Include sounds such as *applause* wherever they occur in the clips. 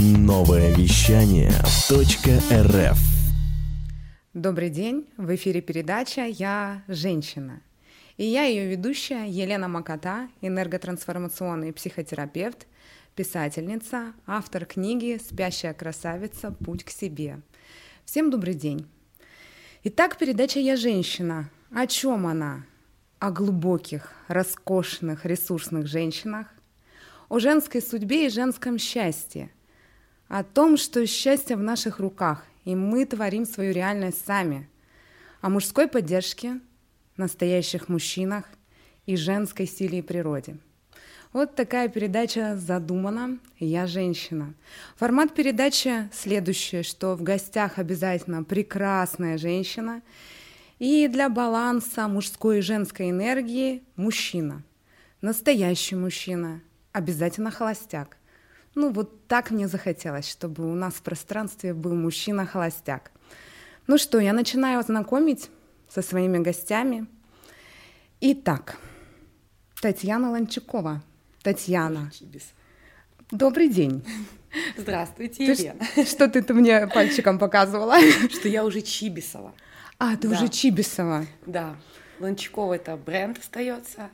Новое вещание .рф Добрый день, в эфире передача «Я женщина». И я ее ведущая Елена Макота, энерготрансформационный психотерапевт, писательница, автор книги «Спящая красавица. Путь к себе». Всем добрый день. Итак, передача «Я женщина». О чем она? О глубоких, роскошных, ресурсных женщинах, о женской судьбе и женском счастье, о том, что счастье в наших руках, и мы творим свою реальность сами, о мужской поддержке, настоящих мужчинах и женской силе и природе. Вот такая передача задумана «Я женщина». Формат передачи следующий, что в гостях обязательно прекрасная женщина, и для баланса мужской и женской энергии мужчина, настоящий мужчина, обязательно холостяк. Ну вот так мне захотелось, чтобы у нас в пространстве был мужчина-холостяк. Ну что, я начинаю знакомить со своими гостями. Итак, Татьяна Ланчакова. Татьяна. Добрый день. *laughs* Здравствуйте, ты Елена. *laughs* Что, что ты, ты мне пальчиком показывала? *laughs* Что я уже Чибисова. А, ты да. уже Чибисова. Да. Ланчакова это бренд остается.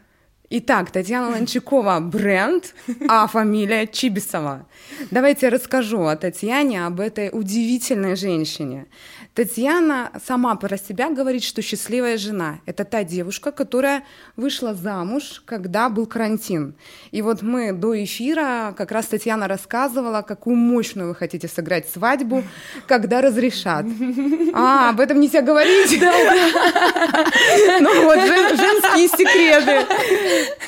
Итак, Татьяна Ланчакова бренд, а фамилия Чибисова. Давайте я расскажу о Татьяне, об этой удивительной женщине. Татьяна сама про себя говорит, что счастливая жена. Это та девушка, которая вышла замуж, когда был карантин. И вот мы до эфира, как раз Татьяна рассказывала, какую мощную вы хотите сыграть свадьбу, когда разрешат. А, об этом нельзя говорить? Да, да. Ну вот, женские секреты.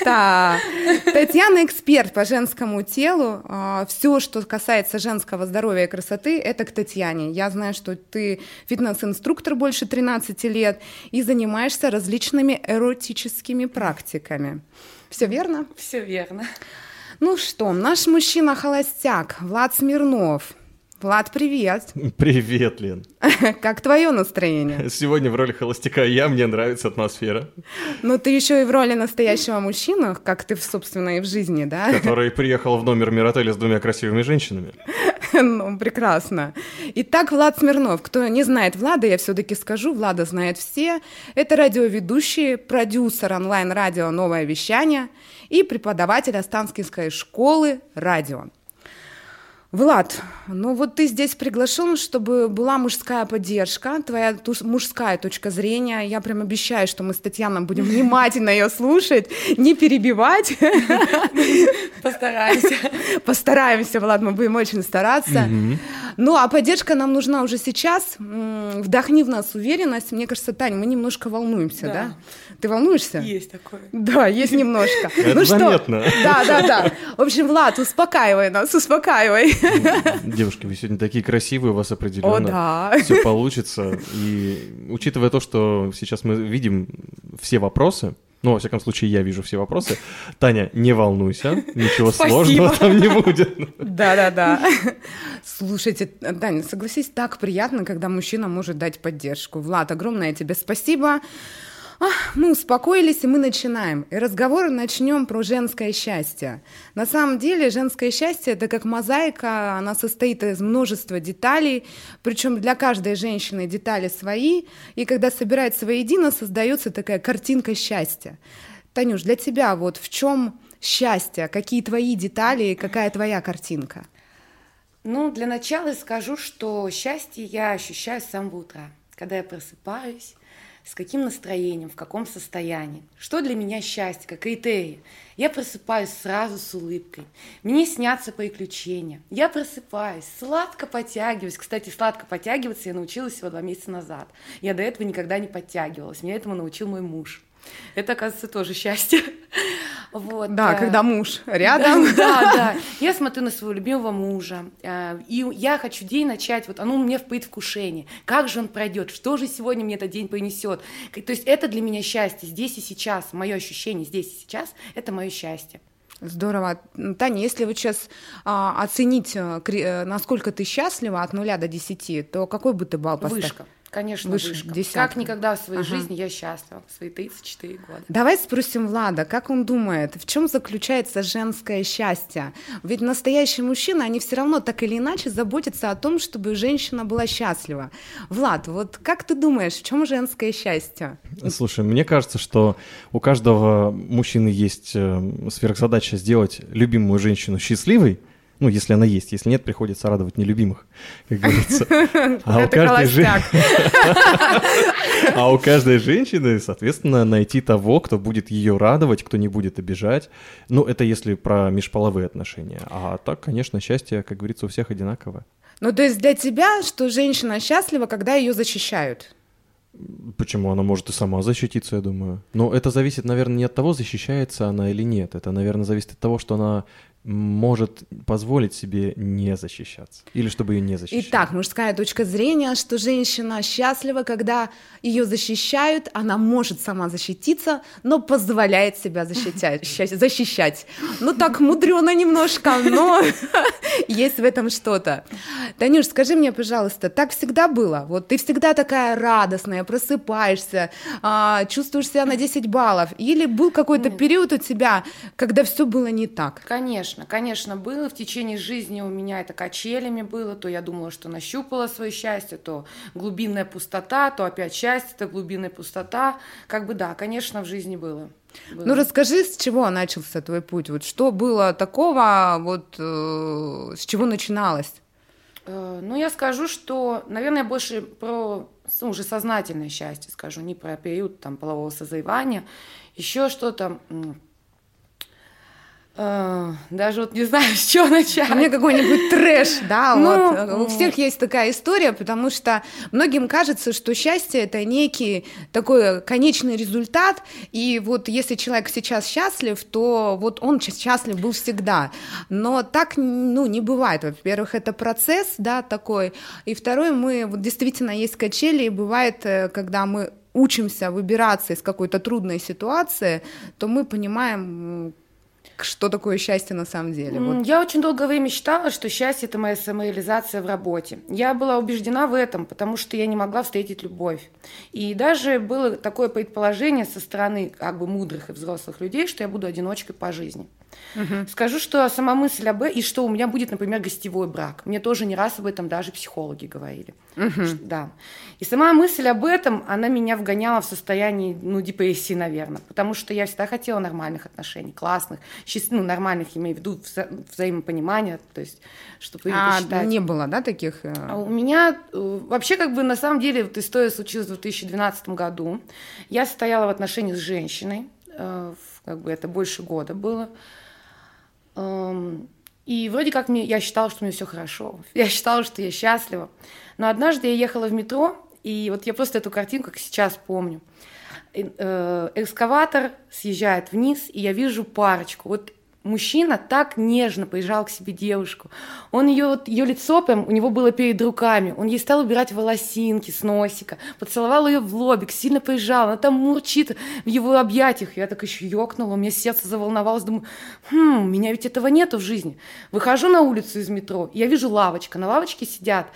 Так, Татьяна эксперт по женскому телу. А, Все, что касается женского здоровья и красоты, это к Татьяне. Я знаю, что ты фитнес-инструктор больше 13 лет и занимаешься различными эротическими практиками. Все верно? Все верно. Ну что, наш мужчина-холостяк Влад Смирнов – Влад, привет. *laughs* Привет, Лен. *laughs* Как твое настроение? *laughs* Сегодня в роли холостяка я, мне нравится атмосфера. Ну, ты еще и в роли настоящего мужчины, как ты, собственно, и в жизни, да? Который приехал в номер Миротеля с двумя красивыми женщинами. *laughs* Ну, прекрасно. Итак, Влад Смирнов. Кто не знает Влада, я все-таки скажу, Влада знает все. Это радиоведущий, продюсер онлайн-радио «Новое вещание» и преподаватель Останкинской школы радио. Влад, ну вот ты здесь приглашен, чтобы была мужская поддержка, твоя мужская точка зрения. Я прям обещаю, что мы с Татьяной будем внимательно ее слушать, не перебивать. Постараемся. Постараемся, Влад, мы будем очень стараться. Ну, а поддержка нам нужна уже сейчас. Вдохни в нас уверенность. Мне кажется, Таня, мы немножко волнуемся, да? Ты волнуешься? Есть такое. Да, есть немножко. Это ну заметно. Что? Да, да, да. В общем, Влад, успокаивай нас, успокаивай. Девушки, вы сегодня такие красивые, у вас определенно О, да. все получится. И учитывая то, что сейчас мы видим все вопросы, ну, во всяком случае, я вижу все вопросы. Таня, не волнуйся, ничего сложного там не будет. Да-да-да. Слушайте, Таня, согласись, так приятно, когда мужчина может дать поддержку. Влад, огромное тебе спасибо. Мы успокоились, и мы начинаем. И разговор начнем про женское счастье. На самом деле женское счастье это как мозаика, она состоит из множества деталей, причем для каждой женщины детали свои, и когда собирается воедино, создается такая картинка счастья. Танюш, для тебя вот в чем счастье, какие твои детали, какая твоя картинка? Ну, для начала скажу, что счастье я ощущаю с самого утра, когда я просыпаюсь, с каким настроением, в каком состоянии. Что для меня счастье, как критерии. Я просыпаюсь сразу с улыбкой. Мне снятся приключения. Я просыпаюсь, сладко подтягиваюсь. Кстати, сладко подтягиваться я научилась всего два месяца назад. Я до этого никогда не подтягивалась. Меня этому научил мой муж. Это, оказывается, тоже счастье. *laughs* Вот, да, э, когда муж *laughs* рядом. Да, да, да. *laughs* Я смотрю на своего любимого мужа, э, и я хочу день начать, вот оно мне в предвкушении. Как же он пройдет? Что же сегодня мне этот день принесет? То есть это для меня счастье здесь и сейчас. Мое ощущение здесь и сейчас – это мое счастье. Здорово. Таня, если вот сейчас а, оценить, а, насколько ты счастлива от нуля до десяти, то какой бы ты балл поставил? Вышка. Конечно, Выше вышка. десятка. Как никогда в своей Ага. жизни я счастлива в свои 34 года. Давай спросим Влада, как он думает, в чем заключается женское счастье? Ведь настоящие мужчины, они все равно так или иначе заботятся о том, чтобы женщина была счастлива. Влад, вот как ты думаешь, в чем женское счастье? Слушай, мне кажется, что у каждого мужчины есть э, сверхзадача сделать любимую женщину счастливой, ну, если она есть, если нет, приходится радовать нелюбимых, как говорится. *laughs* А у каждой жен- холостяк. *laughs* А у каждой женщины, соответственно, найти того, кто будет ее радовать, кто не будет обижать. Ну, это если про межполовые отношения. А так, конечно, счастье, как говорится, у всех одинаковое. Ну, то есть для тебя, что женщина счастлива, когда ее защищают? Почему она может и сама защититься, я думаю. Но это зависит, наверное, не от того, защищается она или нет. Это, наверное, зависит от того, что она может позволить себе не защищаться. Или чтобы ее не защищали. Итак, мужская точка зрения, что женщина счастлива, когда ее защищают, она может сама защититься, но позволяет себя защитять, ща- защищать. Ну так мудрено немножко, но *laughs* есть в этом что-то. Танюш, скажи мне, пожалуйста, так всегда было? Вот ты всегда такая радостная, просыпаешься, а, чувствуешь себя на 10 баллов? Или был какой-то период у тебя, когда все было не так? Конечно, конечно, было. В течение жизни у меня это качелями было. То я думала, что нащупала свое счастье, то глубинная пустота, то опять счастье, то глубинная пустота. Как бы да, конечно, в жизни было. Было. Ну расскажи, с чего начался твой путь? Вот что было такого, вот э, с чего начиналось? Э, Ну, я скажу, что, наверное, больше про ну, уже сознательное счастье скажу, не про период там, полового созревания, еще что-то. Э, Даже вот не знаю, *laughs* с чего начать. А мне какой-нибудь трэш, да, *laughs* Ну, вот. У м. всех есть такая история, потому что многим кажется, что счастье это некий такой конечный результат, и вот если человек сейчас счастлив, то вот он счастлив был всегда. Но так, ну, не бывает. Во-первых, это процесс, да, такой, и второй, мы, вот действительно есть качели, и бывает, э, когда мы учимся выбираться из какой-то трудной ситуации, то мы понимаем, что такое счастье на самом деле. Вот Я очень долгое время считала, что счастье – это моя самореализация в работе. Я была убеждена в этом, потому что я не могла встретить любовь. И даже было такое предположение со стороны как бы мудрых и взрослых людей, что я буду одиночкой по жизни. Скажу, что сама мысль об этом, и что у меня будет, например, гостевой брак. Мне тоже не раз об этом даже психологи говорили. Ш- Да. И сама мысль об этом, она меня вгоняла в состояние, ну, депрессии, наверное. Потому что я всегда хотела нормальных отношений, классных, счаст- ну, нормальных, имею в виду, вза- взаимопонимания, то есть, чтобы А, считать. не было, да, таких? э, А У меня э, вообще как бы на самом деле вот история случилась в 2012 году. Я состояла в отношениях с женщиной, э, как бы это больше года было. Эм, И вроде как мне, я считала, что меня все хорошо. *laughs* Я считала, что я счастлива. Но однажды я ехала в метро, и вот я просто эту картинку, как сейчас помню. И, э, Экскаватор съезжает вниз, и я вижу парочку. Вот мужчина так нежно поезжал к себе девушку. Он ее, вот, ее лицо прям у него было перед руками. Он ей стал убирать волосинки с носика, поцеловал ее в лобик, сильно поезжал. Она там мурчит в его объятиях. Я так еще ёкнула, у меня сердце заволновалось. Думаю, хм, у меня ведь этого нету в жизни. Выхожу на улицу из метро, я вижу лавочка. На лавочке сидят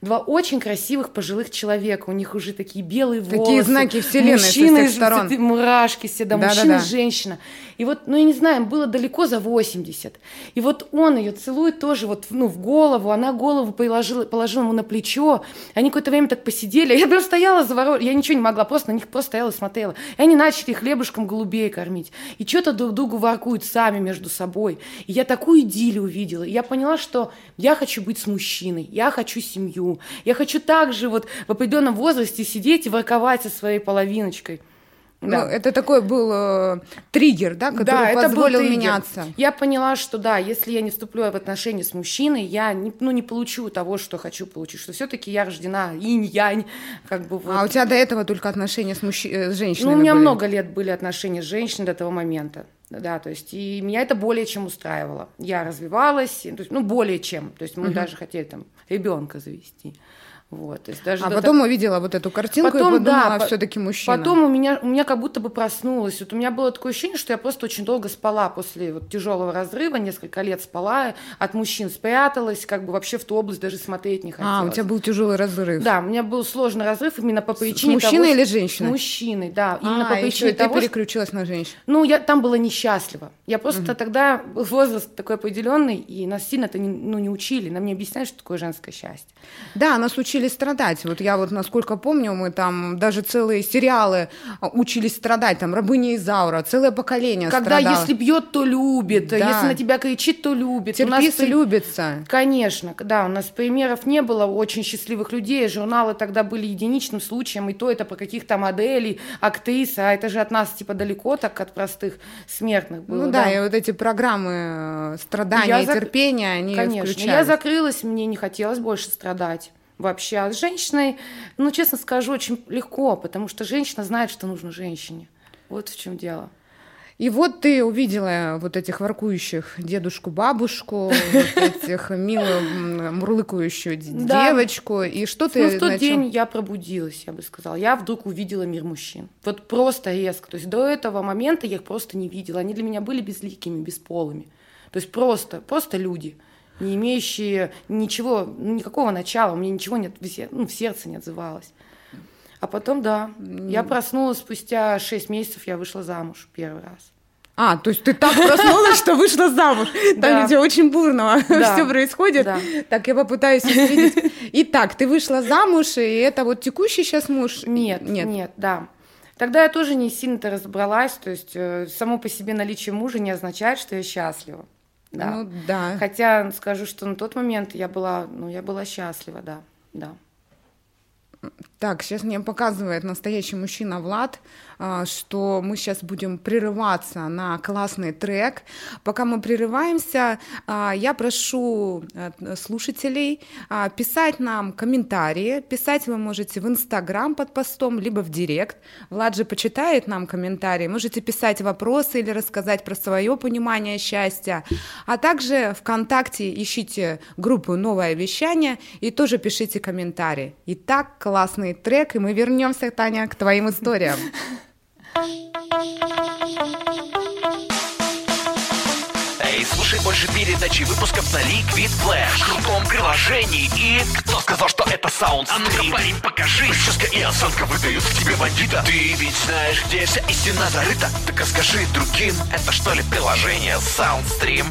Два очень красивых пожилых человека, у них уже такие белые Такие волосы. знаки вселенной со Мужчина всех сторон. эти мурашки все, да, Да-да-да. мужчина, женщина. И вот, ну, я не знаю, им было далеко за 80. И вот он ее целует тоже вот, ну, в голову, она голову положила, положила ему на плечо. Они какое-то время так посидели. Я прям стояла заворот, я ничего не могла, просто на них просто стояла и смотрела. И они начали хлебушком голубей кормить. И что-то друг другу воркуют сами между собой. И я такую идиллию увидела. И я поняла, что я хочу быть с мужчиной, я хочу семью, я хочу также вот в определенном возрасте сидеть и ворковать со своей половиночкой. Ну, Да. это такой был э, триггер, да, который Да, это позволил триггер. меняться. Я поняла, что да, если я не вступлю в отношения с мужчиной, я не, ну, не получу того, что хочу получить, что все-таки я рождена инь-янь, как бы вот. А у тебя до этого только отношения с, мужчи... э, с женщинами Ну, у меня были? много лет были отношения с женщиной до того момента. Да, то есть, и меня это более чем устраивало. Я развивалась, то есть, ну, более чем. То есть, мы даже хотели там ребенка завести. Вот, то есть даже а потом так- увидела вот эту картинку Потом, и подумала, да, все-таки мужчина. Потом у меня, у меня как будто бы проснулось. Вот у меня было такое ощущение, что я просто очень долго спала после вот тяжелого разрыва, несколько лет спала, от мужчин спряталась, как бы вообще в ту область даже смотреть не хотелось. а, у тебя был тяжелый разрыв. Да, у меня был сложный разрыв именно по причине с мужчиной того, или женщиной? С мужчиной, да. Именно а, по причине ты того, что- переключилась на женщин. ну, я там была несчастлива. Я просто тогда был возраст такой определенный, и нас сильно это не, ну, не учили. Нам не объясняли, что такое женское счастье. Да, нас учили страдать. Вот я вот, насколько помню, мы там даже целые сериалы а, учились страдать. Там «Рабыня Изаура», целое поколение Когда страдало. если бьет, то любит, Да. если на тебя кричит, то любит. У нас любится. Конечно, да, у нас примеров не было очень счастливых людей, журналы тогда были единичным случаем, и то это про каких-то моделей, актрис, а это же от нас типа далеко так от простых смертных было. ну да, и вот эти программы э, страдания Я и зак- терпения, они Конечно, включались. я закрылась, мне не хотелось больше страдать вообще. А с женщиной, ну, честно скажу, очень легко, потому что женщина знает, что нужно женщине. Вот в чем дело. И вот ты увидела вот этих воркующих дедушку-бабушку, вот *laughs* этих милую м, мурлыкающую девочку, и что ты ну, в тот день я пробудилась, я бы сказала. Я вдруг увидела мир мужчин. Вот просто резко. То есть до этого момента я их просто не видела. Они для меня были безликими, бесполыми. То есть просто, просто люди, не имеющие ничего, ну, никакого начала. У меня ничего нет, ну, в сердце не отзывалось. А потом, да, я проснулась спустя 6 месяцев, я вышла замуж первый раз. А, то есть ты так проснулась, что вышла замуж. *laughs* Там, Да. где очень бурно Да. *laughs* все происходит. Да. Так, я попытаюсь увидеть. Итак, ты вышла замуж, и это вот текущий сейчас муж? Нет, Нет. нет, да. Тогда я тоже не сильно-то разобралась, то есть э, само по себе наличие мужа не означает, что я счастлива. Да. Ну да. Хотя скажу, что на тот момент я была, ну, я была счастлива, да, да. Так, сейчас мне показывает настоящий мужчина Влад, что мы сейчас будем прерываться на классный трек. Пока мы прерываемся, а, я прошу э, слушателей а, писать нам комментарии. Писать вы можете в Инстаграм под постом, либо в Директ. Влад же почитает нам комментарии. Можете писать вопросы или рассказать про свое понимание счастья. А также ВКонтакте ищите группу «Новое вещание» и тоже пишите комментарии. Итак, классный трек, и мы вернемся, Таня, к твоим историям. *laughs* Эй, слушай больше передачи выпусков на Liquid Flash. В крутом приложении. И кто сказал, что это саунд А ну-ка, парень, покажи. Прическа и осанка выдают в тебе бандита. Ты ведь знаешь, где вся истина зарыта. Так расскажи другим Это что ли приложение Soundstream?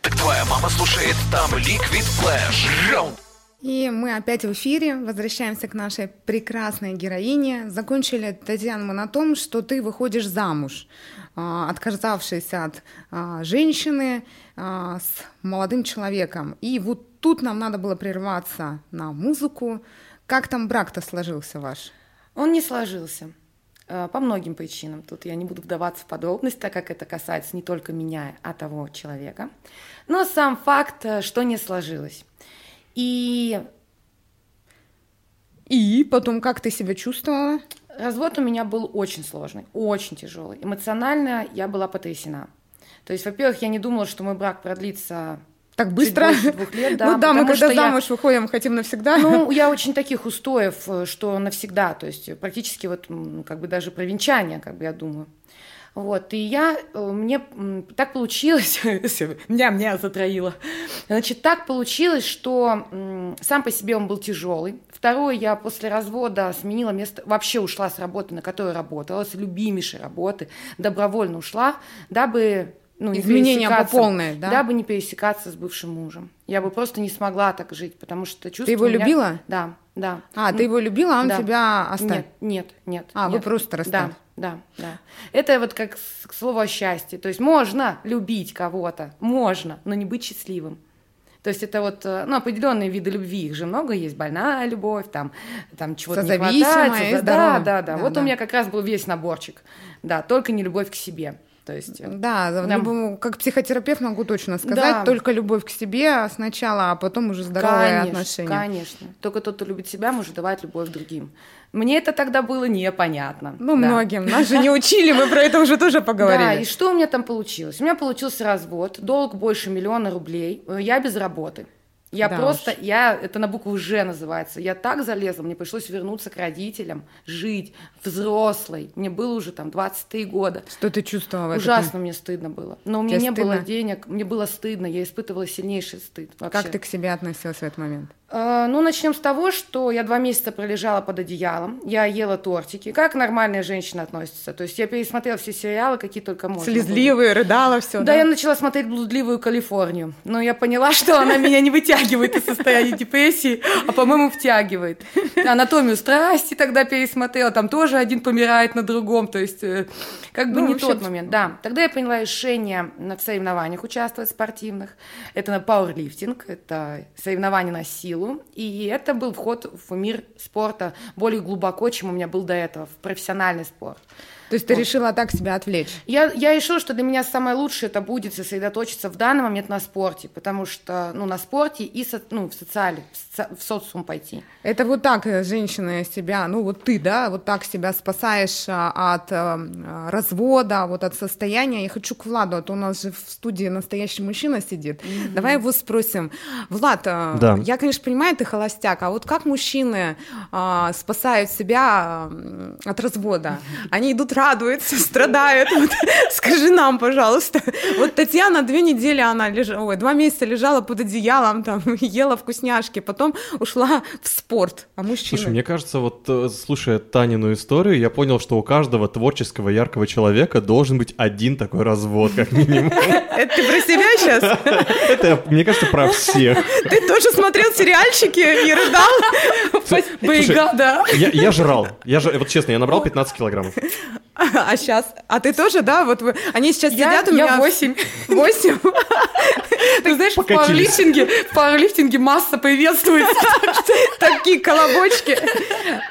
Так твоя мама слушает там Liquid Flash Раунд И мы опять в эфире, возвращаемся к нашей прекрасной героине. Закончили, Татьяна, мы на том, что ты выходишь замуж, а, отказавшись от а, женщины а, с молодым человеком. И вот тут нам надо было прерваться на музыку. Как там брак-то сложился ваш? Он не сложился по многим причинам. Тут я не буду вдаваться в подробности, так как это касается не только меня, а того человека. Но сам факт, э, что не сложилось. И И потом, как ты себя чувствовала? Развод у меня был очень сложный, очень тяжелый. Эмоционально я была потрясена. То есть, во-первых, я не думала, что мой брак продлится Так быстро? двух лет. Да, ну да, мы когда что я- замуж выходим, хотим навсегда. Ну, *laughs* я очень таких устоев, э, что навсегда, то есть э, практически вот как бы даже про венчание, как бы я думаю. Вот, и я, э, мне так получилось, *laughs* меня, меня затроило, значит, так получилось, что сам по себе он был тяжелый. Второе, я после развода сменила место, вообще ушла с работы, на которой работала, с любимейшей работы, добровольно ушла, дабы ну, не Изменения по полной, да? Дабы не пересекаться с бывшим мужем. Я бы просто не смогла так жить, потому что чувство... его у меня- любила? Да, да. А, ты его любила, а он Да. тебя оставил? Нет, нет, нет. А, вы нет. просто расстались? Да, да, да. Это вот как к слову о счастье. То есть можно любить кого-то, можно, но не быть счастливым. То есть это вот, э, ну, определенные виды любви, их же много есть, больная любовь, там, там чего-то не хватает. Да, да, да, Да, Вот да. у меня как раз был весь наборчик. Да, только не любовь к себе. То есть... э, Да, Да. любому- как психотерапевт могу точно сказать, Да. только любовь к себе сначала, а потом уже здоровые конечно, отношения. Конечно. Только тот, кто любит себя, может давать любовь другим. Мне это тогда было непонятно. Ну, Да. многим. Нас же не учили, мы про это уже тоже Да, поговорили. и что у меня там получилось? У меня получился развод, долг больше миллиона рублей, э, я без работы. Я Да просто, уж. я, это на букву Ж называется. Я так залезла, мне пришлось вернуться к родителям, жить, взрослой. Мне было уже там 23 года. Что ты чувствовала в этот Ужасно мне стыдно было. Но у меня Тебе не было стыдно? денег, мне было стыдно, я испытывала сильнейший стыд. вообще. Как ты к себе относилась в этот момент? Э, Ну, начнем с того, что я два месяца пролежала под одеялом, я ела тортики. Как нормальная женщина относится? То есть я пересмотрела все сериалы, какие только можно. было. Слезливые, рыдала, все. Да, я начала смотреть «Блудливую Калифорнию», но я поняла, *laughs* что она меня не вытягивает из состояния депрессии, а, по-моему, втягивает. «Анатомию страсти» тогда пересмотрела, там тоже один помирает на другом, то есть э, как бы Ну, не тот момент. Да, тогда я приняла решение на- соревнованиях участвовать спортивных. Это на пауэрлифтинг, это соревнования на силу, и это был вход в мир спорта более глубоко, чем у меня был до этого, в профессиональный спорт. То есть ты решила так себя отвлечь? Я, я решила, что для меня самое лучшее это будет сосредоточиться в данный момент на спорте, потому что, ну, на спорте и со- ну, в социале, в, в социум пойти. Это вот так э, женщины себя, ну вот ты, да, вот так себя спасаешь а, от э, м, развода, вот от состояния. Я хочу к Владу, а то у нас же в студии настоящий мужчина сидит. Давай его спросим. Влад, э, Да. я, конечно, понимаю, ты холостяк, а вот как мужчины а, спасают себя м, от развода? Они идут радуются, страдают. Вот *laughs* скажи нам, пожалуйста. Вот Татьяна две недели, она лежала, ой, два месяца лежала под одеялом, там, *laughs* ела вкусняшки, потом ушла в спорт. А мужчины? Слушай, мне кажется, вот э, слушая Танину историю, я понял, что у каждого творческого, яркого человека должен быть один такой развод, как минимум. *laughs* Это ты про себя сейчас? *laughs* Это, мне кажется, про всех. Ты тоже смотрел сериальчики и рыдал? *laughs* Слушай, Бригада. Я, я жрал. Я же, вот честно, я набрал 15 килограммов. А сейчас? А ты тоже, да? Вот вы, они сейчас Я, сидят у меня... я 8. Восемь? Ты знаешь, в пауэрлифтинге, в пауэрлифтинге масса приветствуется. *laughs* Такие колобочки.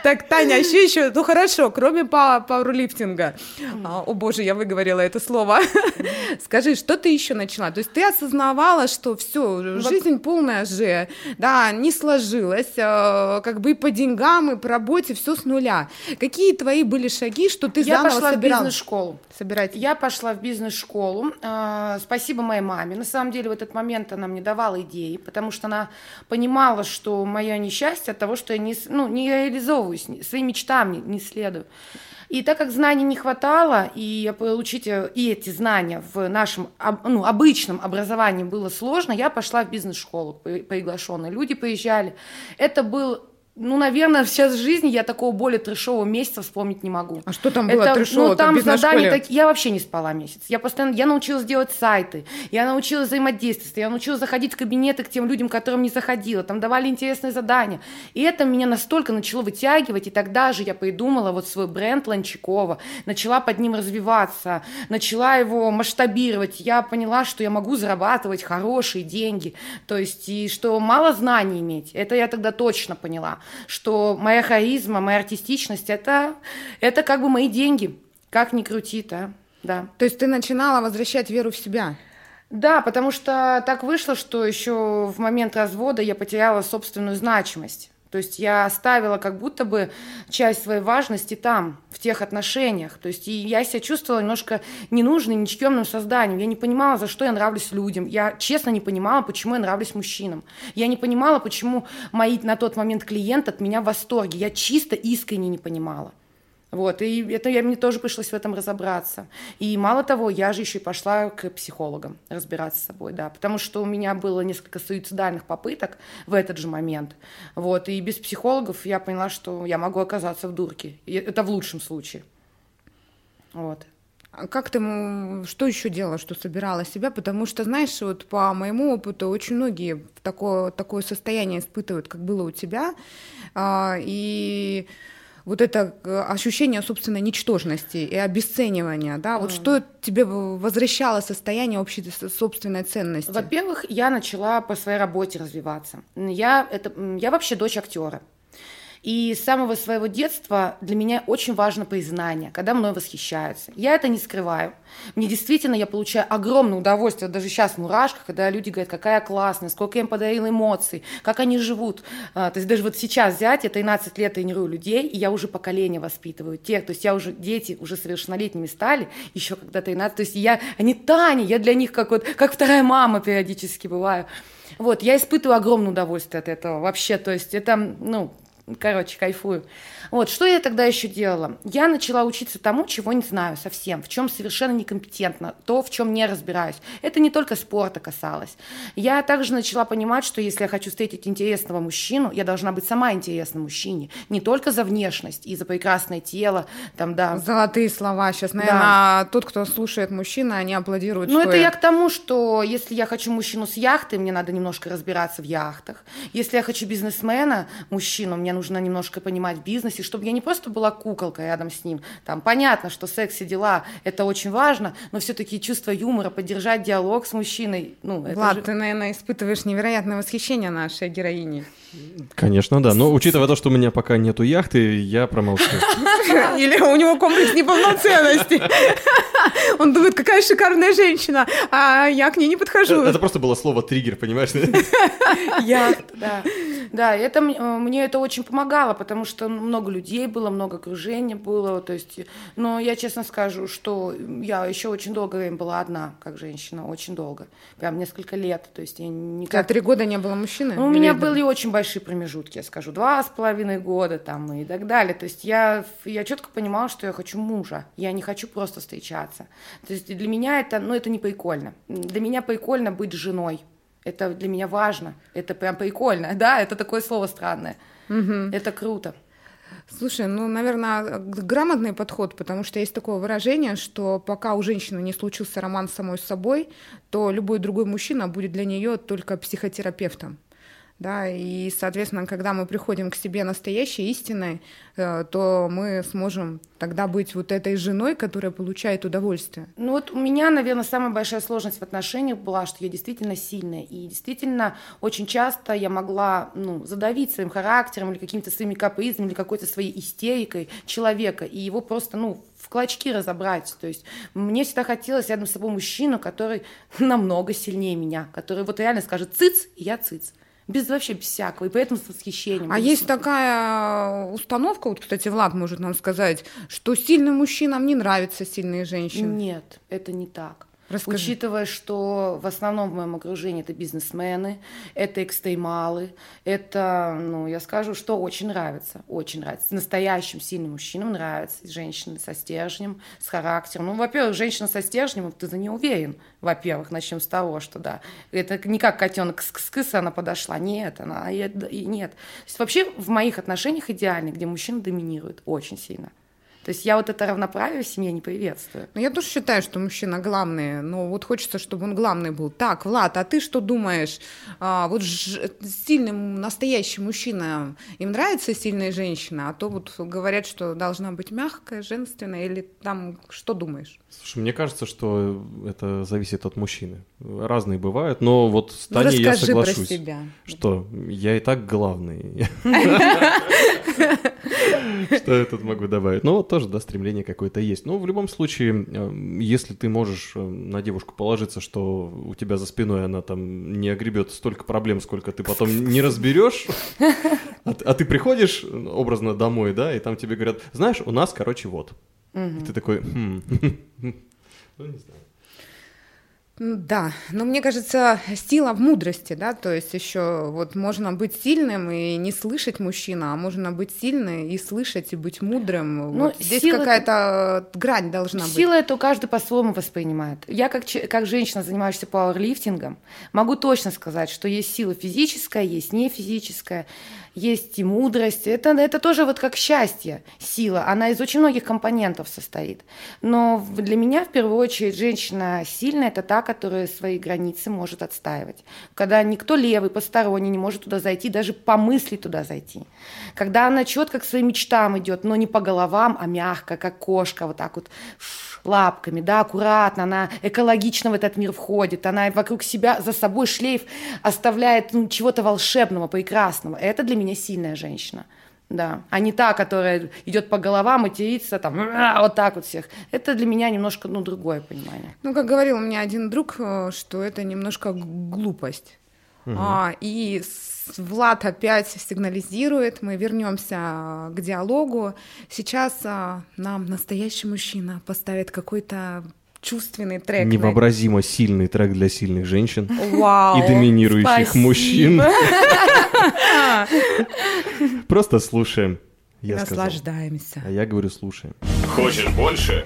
Так, Таня, а еще еще, ну хорошо, кроме па- пауэрлифтинга. А, О боже, я выговорила это слово. *laughs* Скажи, что ты еще начала? То есть ты осознавала, что все, жизнь полная же, да, не сложилась, э, как бы и по деньгам, и по работе, все с нуля. Какие твои были шаги, что ты Я заново пошла в бизнес-школу. Собирать. Я пошла в бизнес-школу. А, Спасибо моей маме. На самом деле в этот момент она мне давала идеи, потому что она понимала, что мое несчастье от того, что я не, ну, не реализовываюсь, своим мечтам не, не следую. И так как знаний не хватало, и получить э, и эти знания в нашем ну, обычном образовании было сложно, я пошла в бизнес-школу, при- приглашенные люди приезжали. Это был, ну, наверное, сейчас в жизни я такого более трешового месяца вспомнить не могу. А что там было Это, трешового-то Ну, там задания такие. Я вообще не спала месяц. Я постоянно, я научилась делать сайты, я научилась взаимодействовать, я научилась заходить в кабинеты к тем людям, которым не заходила. Там давали интересные задания. И это меня настолько начало вытягивать, и тогда же я придумала вот свой бренд Ланчикова, начала под ним развиваться, начала его масштабировать. Я поняла, что я могу зарабатывать хорошие деньги, то есть и что мало знаний иметь. Это я тогда точно поняла, что моя харизма, моя артистичность это, это как бы мои деньги. Как ни крути, да. Да. То есть ты начинала возвращать веру в себя? Да, потому что так вышло, что еще в момент развода я потеряла собственную значимость. То есть я оставила как будто бы часть своей важности там, в тех отношениях. То есть и я себя чувствовала немножко ненужной, ничтемным созданием. Я не понимала, за что я нравлюсь людям. Я честно не понимала, почему я нравлюсь мужчинам. Я не понимала, почему мои на тот момент клиенты от меня в восторге. Я чисто искренне не понимала. Вот, и это я, мне тоже пришлось в этом разобраться. И мало того, я же еще и пошла к психологам разбираться с собой, да, потому что у меня было несколько суицидальных попыток в этот же момент. Вот, и без психологов я поняла, что я могу оказаться в дурке. И это в лучшем случае. Вот. А Как ты, что еще делала, что собирала себя? Потому что, знаешь, вот по моему опыту очень многие такое, такое состояние испытывают, как было у тебя. А, И вот это э, ощущение собственной ничтожности и обесценивания, да, вот что тебе возвращало состояние общей собственной ценности? Во-первых, я начала по своей работе развиваться. Я, это, я вообще дочь актера. И с самого своего детства для меня очень важно признание, когда мной восхищаются. Я это не скрываю. Мне действительно, я получаю огромное удовольствие, даже сейчас в мурашках, когда люди говорят, какая классная, сколько я им подарила эмоций, как они живут. А, то есть даже вот сейчас взять, я 13 лет тренирую людей, и я уже поколение воспитываю тех, то есть я уже, дети уже совершеннолетними стали, еще когда 13, то есть я, они Таня, я для них как вот, как вторая мама периодически бываю. Вот, я испытываю огромное удовольствие от этого вообще, то есть это, ну, Короче, кайфую. Вот, что я тогда еще делала? Я начала учиться тому, чего не знаю совсем, в чем совершенно некомпетентна, то, в чем не разбираюсь. Это не только спорта касалось. Я также начала понимать, что если я хочу встретить интересного мужчину, я должна быть сама интересна мужчине. Не только за внешность и за прекрасное тело, там, да. Золотые слова. Сейчас, наверное, да. тот, кто слушает мужчина, они аплодируют. Ну, это я к тому, что если я хочу мужчину с яхты, мне надо немножко разбираться в яхтах. Если я хочу бизнесмена, мужчину, мне нужно немножко понимать в бизнесе, чтобы я не просто была куколкой рядом с ним. Там понятно, что секс и дела – это очень важно, но все-таки чувство юмора, поддержать диалог с мужчиной. Ну, Влад, же... ты, наверное, испытываешь невероятное восхищение нашей героини. Конечно, да. Но учитывая то, что у меня пока нету яхты, я промолчу. *laughs* Или у него комплекс неполноценности. *laughs* Он думает, какая шикарная женщина, а я к ней не подхожу. Это просто было слово триггер, понимаешь? *laughs* Яхта, да. Да, это, мне это очень помогало, потому что много людей было, много окружения было, то есть, но я честно скажу, что я еще очень долгое время была одна, как женщина, очень долго, прям несколько лет, то есть я никак... три года не было мужчины? Ну, у меня были очень большие промежутки, я скажу, два с половиной года там и так далее, то есть я, я четко понимала, что я хочу мужа, я не хочу просто встречаться, то есть для меня это, ну, это не прикольно, для меня прикольно быть женой, это для меня важно. Это прям прикольно. *laughs* Да, это такое слово странное. Угу. Это круто. Слушай, ну, наверное, грамотный подход, потому что есть такое выражение, что пока у женщины не случился роман с самой собой, то любой другой мужчина будет для нее только психотерапевтом да, и, соответственно, когда мы приходим к себе настоящей истиной, э, то мы сможем тогда быть вот этой женой, которая получает удовольствие. Ну вот у меня, наверное, самая большая сложность в отношениях была, что я действительно сильная, и действительно очень часто я могла, ну, задавить своим характером или какими-то своими капризами, или какой-то своей истерикой человека, и его просто, ну, в клочки разобрать. То есть мне всегда хотелось рядом с собой мужчину, который *laughs* намного сильнее меня, который вот реально скажет «цыц», и я «цыц» без вообще без всякого, и поэтому с восхищением. А есть такая установка, вот, кстати, Влад может нам сказать, что сильным мужчинам не нравятся сильные женщины. Нет, это не так. Расскажи. Учитывая, что в основном в моем окружении это бизнесмены, это экстремалы, это, ну, я скажу, что очень нравится, очень нравится. Настоящим сильным мужчинам нравится, женщины со стержнем, с характером. Ну, во-первых, женщина со стержнем, ты за нее уверен, во-первых, начнем с того, что да, это не как котенок с кыс она подошла, нет, она, и нет. То есть вообще в моих отношениях идеально, где мужчина доминирует очень сильно. То есть я вот это равноправие в семье не приветствую. Ну, я тоже считаю, что мужчина главный, но вот хочется, чтобы он главный был. Так, Влад, а ты что думаешь? А, вот ж, сильный, настоящий мужчина, им нравится сильная женщина, а то вот говорят, что должна быть мягкая, женственная, или там, что думаешь? Слушай, мне кажется, что это зависит от мужчины. Разные бывают, но вот с Таней я соглашусь. Про себя. Что я и так главный. *laughs* *laughs* *laughs* Что я тут могу добавить? Ну, вот тоже, да, стремление какое-то есть. Но в любом случае, э, если ты можешь э, на девушку положиться, что у тебя за спиной она там не огребет столько проблем, сколько ты потом не разберешь, *laughs* а, а ты приходишь образно домой, да, и там тебе говорят, знаешь, у нас, короче, вот. И ты такой, хм, *laughs* ну, не знаю. Да, но мне кажется, сила в мудрости, да, то есть еще вот можно быть сильным и не слышать мужчину, а можно быть сильным и слышать и быть мудрым. Ну, вот здесь сила... какая-то грань должна сила быть. Сила эту каждый по-своему воспринимает. Я как, как женщина, занимающаяся пауэрлифтингом, могу точно сказать, что есть сила физическая, есть не физическая есть и мудрость. Это, это тоже вот как счастье, сила. Она из очень многих компонентов состоит. Но для меня, в первую очередь, женщина сильная – это та, которая свои границы может отстаивать. Когда никто левый, посторонний не может туда зайти, даже по мысли туда зайти. Когда она четко к своим мечтам идет, но не по головам, а мягко, как кошка, вот так вот лапками, да, аккуратно, она экологично в этот мир входит, она вокруг себя, за собой шлейф оставляет ну, чего-то волшебного, прекрасного. Это для меня сильная женщина. Да, а не та, которая идет по головам, матерится, там, вот так вот всех. Это для меня немножко, ну, другое понимание. Ну, как говорил у меня один друг, э, что это немножко глупость. Угу. А, и Влад опять сигнализирует, мы вернемся к диалогу. Сейчас а, нам настоящий мужчина поставит какой-то чувственный трек. Невообразимо сильный трек для сильных женщин Вау. и доминирующих спасибо. мужчин. *laughs* Просто слушаем. Я сказал. Наслаждаемся. А я говорю, слушаем. Хочешь больше?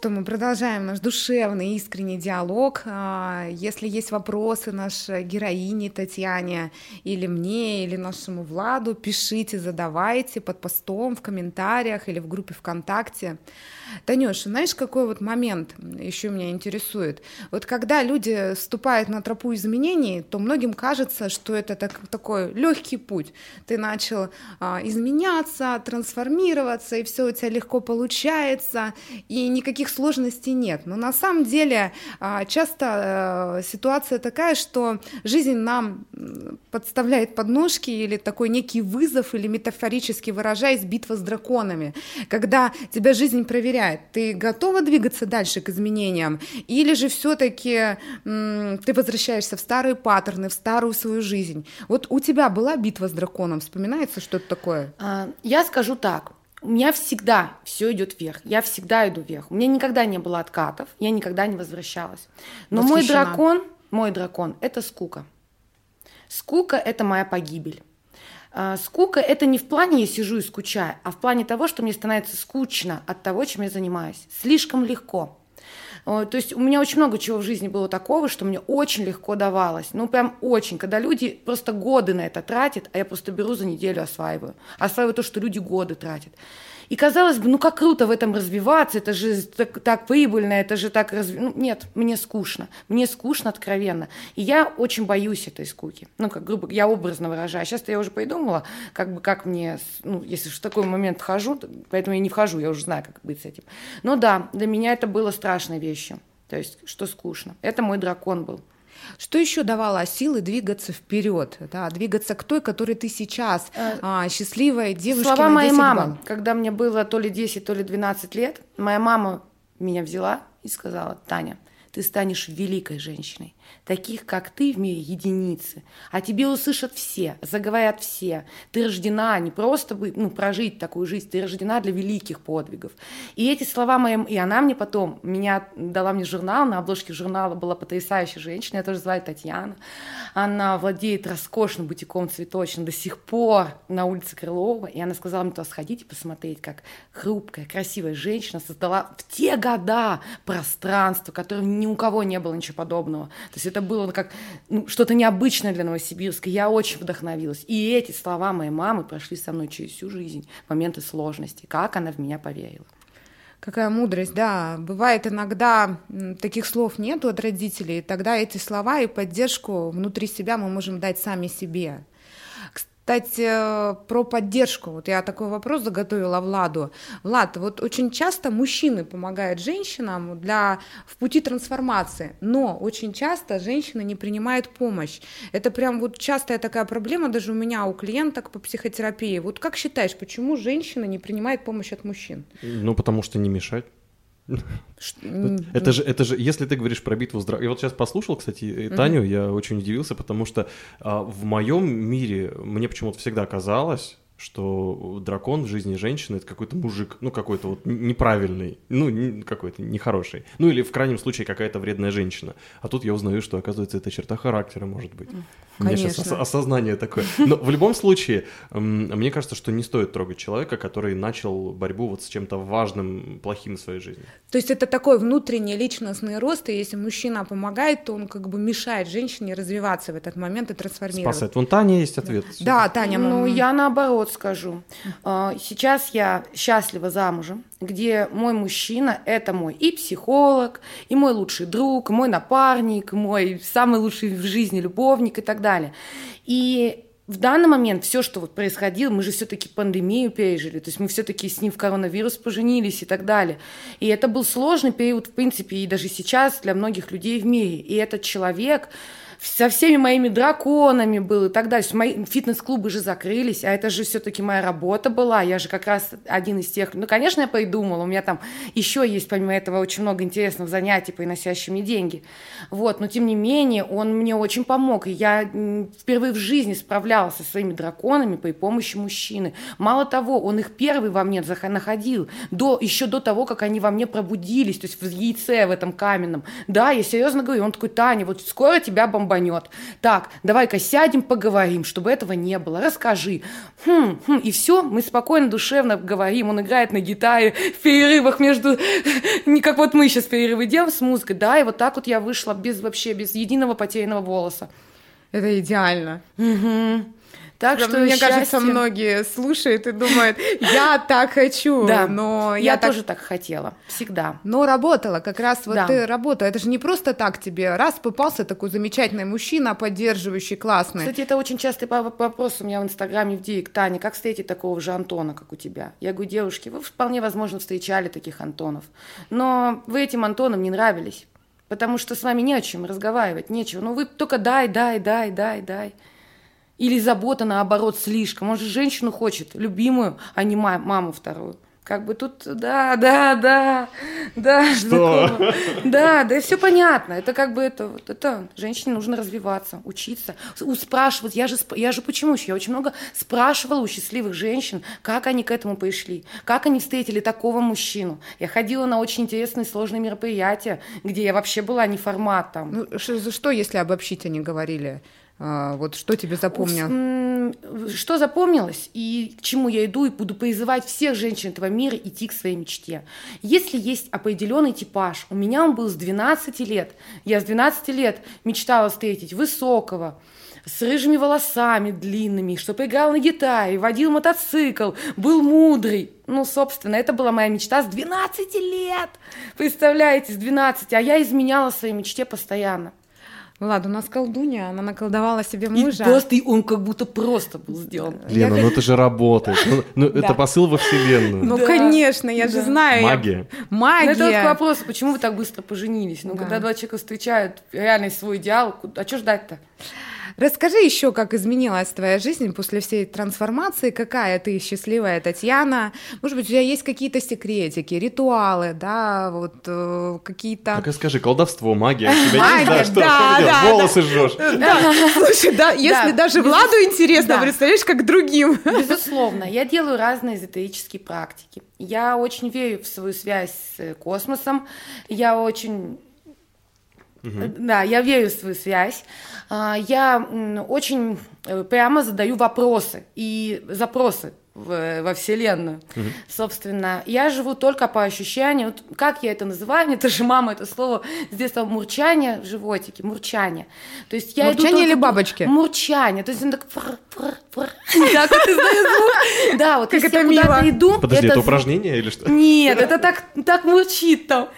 Что мы продолжаем наш душевный, искренний диалог. А, Если есть вопросы нашей героине Татьяне или мне, или нашему Владу, пишите, задавайте под постом, в комментариях или в группе ВКонтакте. Танюш, знаешь, какой вот момент еще меня интересует? Вот когда люди вступают на тропу изменений, то многим кажется, что это так- такой легкий путь. Ты начал а, изменяться, трансформироваться, и все у тебя легко получается, и никаких сложностей нет. Но на самом деле а, часто э, ситуация такая, что жизнь нам подставляет подножки или такой некий вызов, или метафорически выражаясь, битва с драконами, когда тебя жизнь проверяет, ты готова двигаться дальше к изменениям, или же все-таки ты возвращаешься в старые паттерны, в старую свою жизнь. Вот у тебя была битва с драконом, вспоминается что-то такое? А, Я скажу так. У меня всегда все идет вверх. Я всегда иду вверх. У меня никогда не было откатов, я никогда не возвращалась. Но мой дракон, мой дракон, это скука. Скука это моя погибель. А, Скука это не в плане я сижу и скучаю, а в плане того, что мне становится скучно от того, чем я занимаюсь. Слишком легко. То есть у меня очень много чего в жизни было такого, что мне очень легко давалось. Ну, прям очень. Когда люди просто годы на это тратят, а я просто беру за неделю осваиваю. Осваиваю то, что люди годы тратят. И казалось бы, ну как круто в этом развиваться, это же так, так прибыльно, это же так разви... Ну, нет, мне скучно. Мне скучно откровенно. И я очень боюсь этой скуки. Ну, как грубо, я образно выражаю. Сейчас я уже придумала, как бы, как мне, ну, если в такой момент вхожу, то- поэтому я не вхожу, я уже знаю, как быть с этим. Но да, для меня это было страшной вещью. То есть, что скучно. Это мой дракон был. Что еще давало силы двигаться вперед, да, двигаться к той, которой ты сейчас, а, счастливая девушка Слова моей 10 мамы, баллов? когда мне было то ли 10, то ли 12 лет, моя мама меня взяла и сказала, Таня, ты станешь великой женщиной. Таких, как ты, в мире единицы. А тебе услышат все, заговорят все. Ты рождена не просто бы, ну, прожить такую жизнь, ты рождена для великих подвигов. И эти слова моим... И она мне потом, меня дала мне журнал, на обложке журнала была потрясающая женщина, я тоже звали Татьяна. Она владеет роскошным бутиком цветочным до сих пор на улице Крылова. И она сказала мне туда сходить и посмотреть, как хрупкая, красивая женщина создала в те года пространство, которое ни у кого не было ничего подобного. То есть это было как ну, что-то необычное для Новосибирска. Я очень вдохновилась. И эти слова моей мамы прошли со мной через всю жизнь, моменты сложности. Как она в меня поверила. Какая мудрость, да. Бывает иногда таких слов нету от родителей, и тогда эти слова и поддержку внутри себя мы можем дать сами себе. Кстати, э, про поддержку. Вот я такой вопрос заготовила Владу. Влад, вот очень часто мужчины помогают женщинам для, в пути трансформации, но очень часто женщины не принимают помощь. Это прям вот частая такая проблема даже у меня, у клиенток по психотерапии. Вот как считаешь, почему женщина не принимает помощь от мужчин? Ну, потому что не мешать. М, Это же, это же, если ты говоришь про битву с драконом... Я вот сейчас послушал, кстати, и Таню, я очень удивился, потому что а, в моем мире мне почему-то всегда казалось, что дракон в жизни женщины это какой-то мужик, ну какой-то вот неправильный, ну какой-то нехороший, ну или в крайнем случае какая-то вредная женщина. А тут я узнаю, что оказывается это черта характера может быть. У меня сейчас Конечно. ос- осознание такое. Но в любом случае, мне кажется, что не стоит трогать человека, который начал борьбу вот с чем-то важным, плохим в своей жизни. То есть это такой внутренний личностный рост, и если мужчина помогает, то он как бы мешает женщине развиваться в этот момент и трансформироваться. Спасает. Вон Таня есть ответ. Да, Таня, Ну, я наоборот скажу. А, Сейчас я счастлива замужем, где мой мужчина – это мой и психолог, и мой лучший друг, мой напарник, мой самый лучший в жизни любовник и так далее. И в данный момент все, что вот происходило, мы же все-таки пандемию пережили, то есть мы все-таки с ним в коронавирус поженились и так далее. И это был сложный период, в принципе, и даже сейчас для многих людей в мире. И этот человек со всеми моими драконами был и так далее. Мои фитнес-клубы же закрылись, а это же все-таки моя работа была. Я же как раз один из тех. Ну, конечно, я придумала. У меня там еще есть, помимо этого, очень много интересных занятий, приносящих мне деньги. Вот, но тем не менее, он мне очень помог. И я впервые в жизни справлялась со своими драконами при помощи мужчины. Мало того, он их первый во мне находил, до, еще до того, как они во мне пробудились, то есть в яйце в этом каменном. Да, я серьезно говорю, он такой, Таня, вот скоро тебя бомбанет. Так, давай-ка сядем, поговорим, чтобы этого не было. Расскажи. Хм, хм, и все, мы спокойно, душевно говорим. Он играет на гитаре в перерывах между... *laughs* Не как вот мы сейчас перерывы делаем с музыкой. Да, и вот так вот я вышла без вообще, без единого потерянного волоса. Это идеально. Угу. Так Прям, что мне счастье... кажется, многие слушают и думают, я так хочу, да, но я, я тоже так хотела, всегда. Но работала, как раз вот Да. ты работала. Это же не просто так тебе. Раз попался такой замечательный мужчина, поддерживающий, классный. Кстати, это очень частый вопрос у меня в Инстаграме в Директ. Таня, как встретить такого же Антона, как у тебя? Я говорю, девушки, вы вполне возможно встречали таких Антонов. Но вы этим Антонам не нравились. Потому что с вами не о чем разговаривать, нечего. Ну вы только дай, дай, дай, дай, дай. Или забота, наоборот, слишком. Он же женщину хочет, любимую, а не ма- маму вторую. Как бы тут, да, да, да, да. Что? знакомо. Да, да, все понятно. Это как бы это, вот это женщине нужно развиваться, учиться, у спрашивать. Я же, я же почему еще? Я очень много спрашивала у счастливых женщин, как они к этому пришли, как они встретили такого мужчину. Я ходила на очень интересные сложные мероприятия, где я вообще была не формат там. Ну, ш- что, если обобщить они говорили? А, вот что тебе запомнил? М, Что запомнилось и к чему я иду и буду призывать всех женщин этого мира идти к своей мечте. Если есть определенный типаж, у меня он был с 12 лет. Я с 12 лет мечтала встретить высокого, с рыжими волосами длинными, чтобы играл на гитаре, водил мотоцикл, был мудрый. Ну, собственно, это была моя мечта с 12 лет. Представляете, с 12. А я изменяла своей мечте постоянно. Влад, у нас колдунья, она наколдовала себе И мужа. просто и он как будто просто был сделан. Лена, ну это же работает. Ну, ну, *laughs* это Да. посыл во вселенную. Ну, Да. конечно, я же Да. знаю. я- Магия. Ну, Магия. это вот к вопросу, почему вы так быстро поженились? Ну, Да. когда два человека встречают реальный свой идеал, а что ждать-то? Расскажи еще, как изменилась твоя жизнь после всей трансформации, какая ты счастливая Татьяна. Может быть, у тебя есть какие-то секретики, ритуалы, да, вот э, какие-то... Так и скажи, колдовство, магия. *laughs* У тебя есть, Магия, да, что да, волосы жжешь. Да, слушай, да, если Да, даже без- Владу интересно, да. представляешь, как другим. Безусловно, я делаю разные эзотерические практики. Я очень верю в свою связь с космосом. Я очень... Э, Да, я верю в свою связь. А, Я очень э, прямо задаю вопросы и запросы в- во Вселенную. Собственно, я живу только по ощущению. Вот как я это называю? *laughs* Мне тоже мама это слово с детства мурчание в животике, мурчание. То есть я иду Мурчание или только- бабочки? Мурчание. То есть он так... фр- фр- фр. *laughs* Так вот издает звук. Да, вот Как это куда-то мило. иду... Подожди, это упражнение или что? нет, это так, так мурчит там.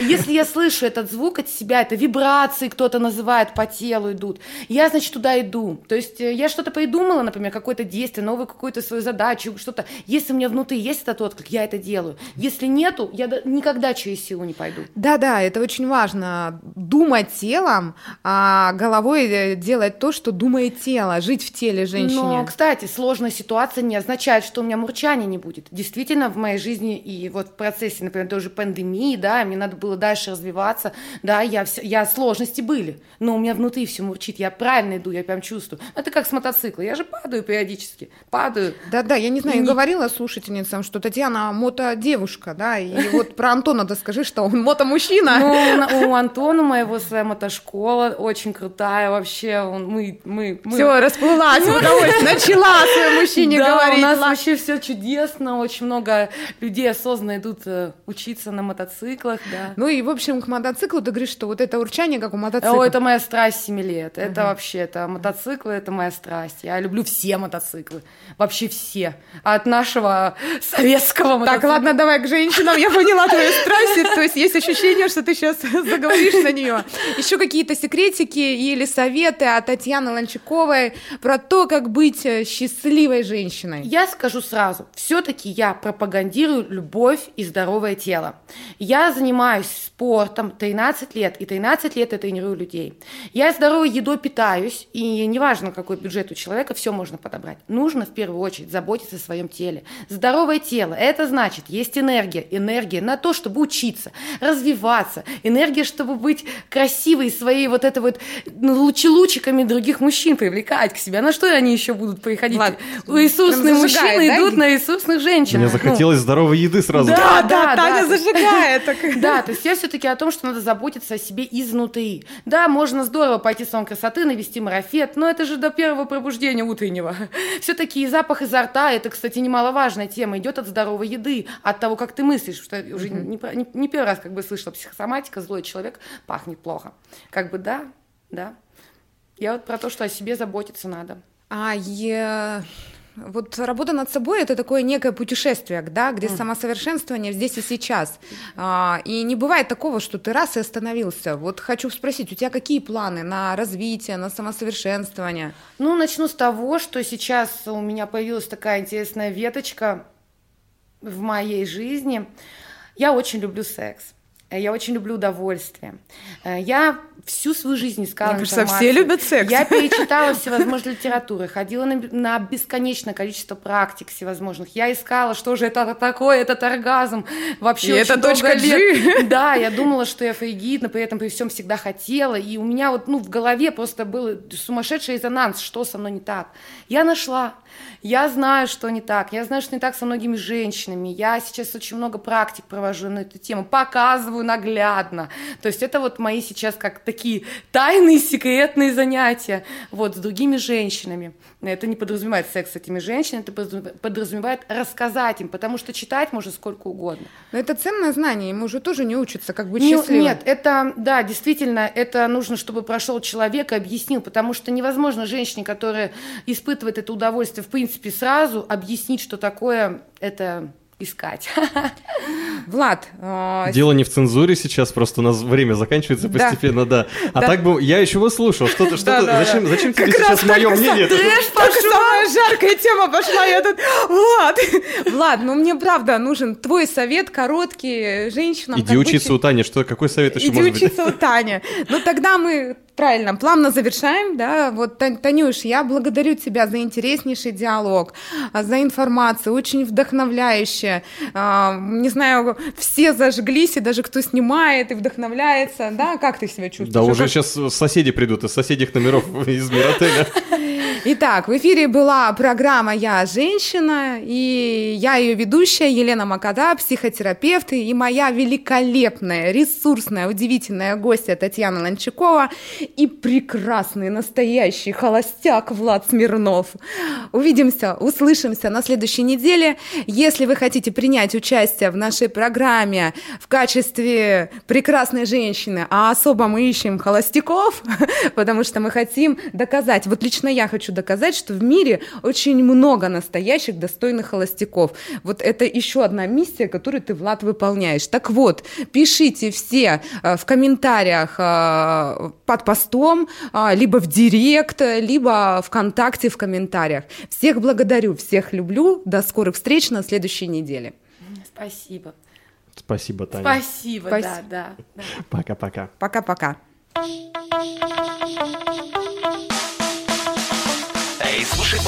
Если я слышу этот звук от себя, это вибрации кто-то называет по телу идут, я, значит, туда иду. То есть э, я что-то придумала, например, какое-то действие, новую какую-то свою задачу, что-то. Если у меня внутри есть этот отклик, я это делаю. Если нету, я никогда через силу не пойду. Да-да, это очень важно. Думать телом, а головой э, делать то, что думает тело, жить в теле женщине. Но, кстати, сложная ситуация не означает, что у меня мурчания не будет. Действительно, в моей жизни и вот в процессе, например, тоже пандемии, да, мне надо было дальше развиваться, да, я, вся- я сложности были, но у меня внутри все мурчит, я правильно иду, я прям чувствую. Это как с мотоцикла, я же падаю периодически, падаю. Да-да, я не знаю, я говорила слушательницам, что Татьяна мото-девушка, да, и вот про Антона да скажи, что он мото-мужчина. Ну, у Антона моего своя мотошкола очень крутая вообще, он, мы, мы, мы Все, расплылась в удовольствие, начала своему мужчине да, говорить. у нас вообще все чудесно, очень много людей осознанно идут э, учиться на мотоциклах, да. Ну и, в общем, к мотоциклу ты говоришь, что вот это урчание, как у мотоцикла. О, это моя страсть 7 лет. Это вообще, это мотоциклы, это моя страсть. Я люблю все мотоциклы. Вообще все. От нашего советского Так, ладно, давай к женщинам. Я поняла твою страсть. То есть есть ощущение, что ты сейчас заговоришь на нее. Еще какие-то секретики или советы от Татьяны Ланчаковой про то, как быть счастливой женщиной. Я скажу сразу, все-таки я пропагандирую любовь и здоровое тело. Я занимаюсь спортом 13 лет, и 13 лет я тренирую людей. Я здоровой едой питаюсь, и неважно, какой бюджет у человека, все можно подобрать. Нужно в первую очередь заботиться о своем теле. Здоровое тело, это значит, есть энергия, энергия на то, чтобы учиться, развиваться, энергия, чтобы быть красивой, своей вот это вот ну, лучи-лучиками других мужчин привлекать к себе. А на что они еще будут приходить? Прям зажигает, мужчины да? идут на ресурсных женщин. Мне Ну, захотелось здоровой еды сразу. Да, Да, да, Таня да, зажигает. так. *laughs* Да, то есть я все-таки о том, что надо заботиться о себе изнутри. Да, можно здорово пойти в салон красоты, навести марафет, но это же до первого пробуждения утреннего. *laughs* Все-таки и запах изо рта, это, кстати, немаловажная тема, идет от здоровой еды, от того, как ты мыслишь, что я уже не, не- не первый раз как бы слышала, психосоматика, злой человек пахнет плохо. Как бы да, да. Я вот про то, что о себе заботиться надо. А е- вот работа над собой это такое некое путешествие, да, где самосовершенствование здесь и сейчас. А, и не бывает такого, что ты раз и остановился. Вот хочу спросить, у тебя какие планы на развитие, на самосовершенствование? Ну, начну с того, что сейчас у меня появилась такая интересная веточка в моей жизни. Я очень люблю секс. Э, Я очень люблю удовольствие. Э, Я всю свою жизнь искала Мне кажется, информацию. все любят секс. Я перечитала всевозможную литературу, ходила на, на бесконечное количество практик всевозможных. Я искала, что же это такое, этот оргазм. Вообще И это точка лет- G. Да, я думала, что я фригид, но при этом при всем всегда хотела. И у меня вот ну, в голове просто был сумасшедший резонанс, что со мной не так. Я нашла. Я знаю, что не так. Я знаю, что не так со многими женщинами. Я сейчас очень много практик провожу на эту тему, показываю наглядно. То есть это вот мои сейчас как такие тайные, секретные занятия вот, с другими женщинами. Это не подразумевает секс с этими женщинами, это подразумевает- рассказать им, потому что читать можно сколько угодно. Но это ценное знание, ему же тоже не учатся, как быть Не- счастливым. Нет, это, да, действительно, это нужно, чтобы прошел человек и объяснил, потому что невозможно женщине, которая испытывает это удовольствие, в принципе, сразу объяснить, что такое это искать. *laughs* Влад, а, Дело не в цензуре сейчас, просто у нас время заканчивается Да. постепенно, да. А Да. так бы я еще бы слушал, что ты, что Да, ты, да, зачем, да. зачем тебе сейчас мое мнение? Трэш самая жаркая тема пошла, я тут... Влад, *laughs* Влад, ну мне правда нужен твой совет короткий женщинам. Иди как быть учиться у Тани, что, какой совет еще Иди может быть? учиться у Тани. Ну тогда мы правильно, плавно завершаем, да. Вот, Танюш, я благодарю тебя за интереснейший диалог, а, за информацию, очень вдохновляющая. Не знаю, все зажглись, и даже кто снимает и вдохновляется, да. Как ты себя чувствуешь? Да уже Как- сейчас соседи придут из соседних номеров *laughs* из Миротеля. Итак, в эфире была программа «Я женщина», и я ее ведущая Елена Макада, психотерапевт, и моя великолепная, ресурсная, удивительная гостья Татьяна Ланчакова и прекрасный, настоящий холостяк Влад Смирнов. Увидимся, услышимся на следующей неделе. Если вы хотите принять участие в нашей программе в качестве прекрасной женщины, а особо мы ищем холостяков, *laughs* потому что мы хотим доказать, вот лично я хочу доказать, что в мире очень много настоящих достойных холостяков. Вот это еще одна миссия, которую ты, Влад, выполняешь. Так вот, пишите все э, в комментариях э, под постом, э, либо в директ, либо ВКонтакте в комментариях. Всех благодарю, всех люблю. До скорых встреч на следующей неделе. Спасибо. Спасибо, Таня. Спасибо, да, Спасибо. да. да. Пока-пока. Пока-пока.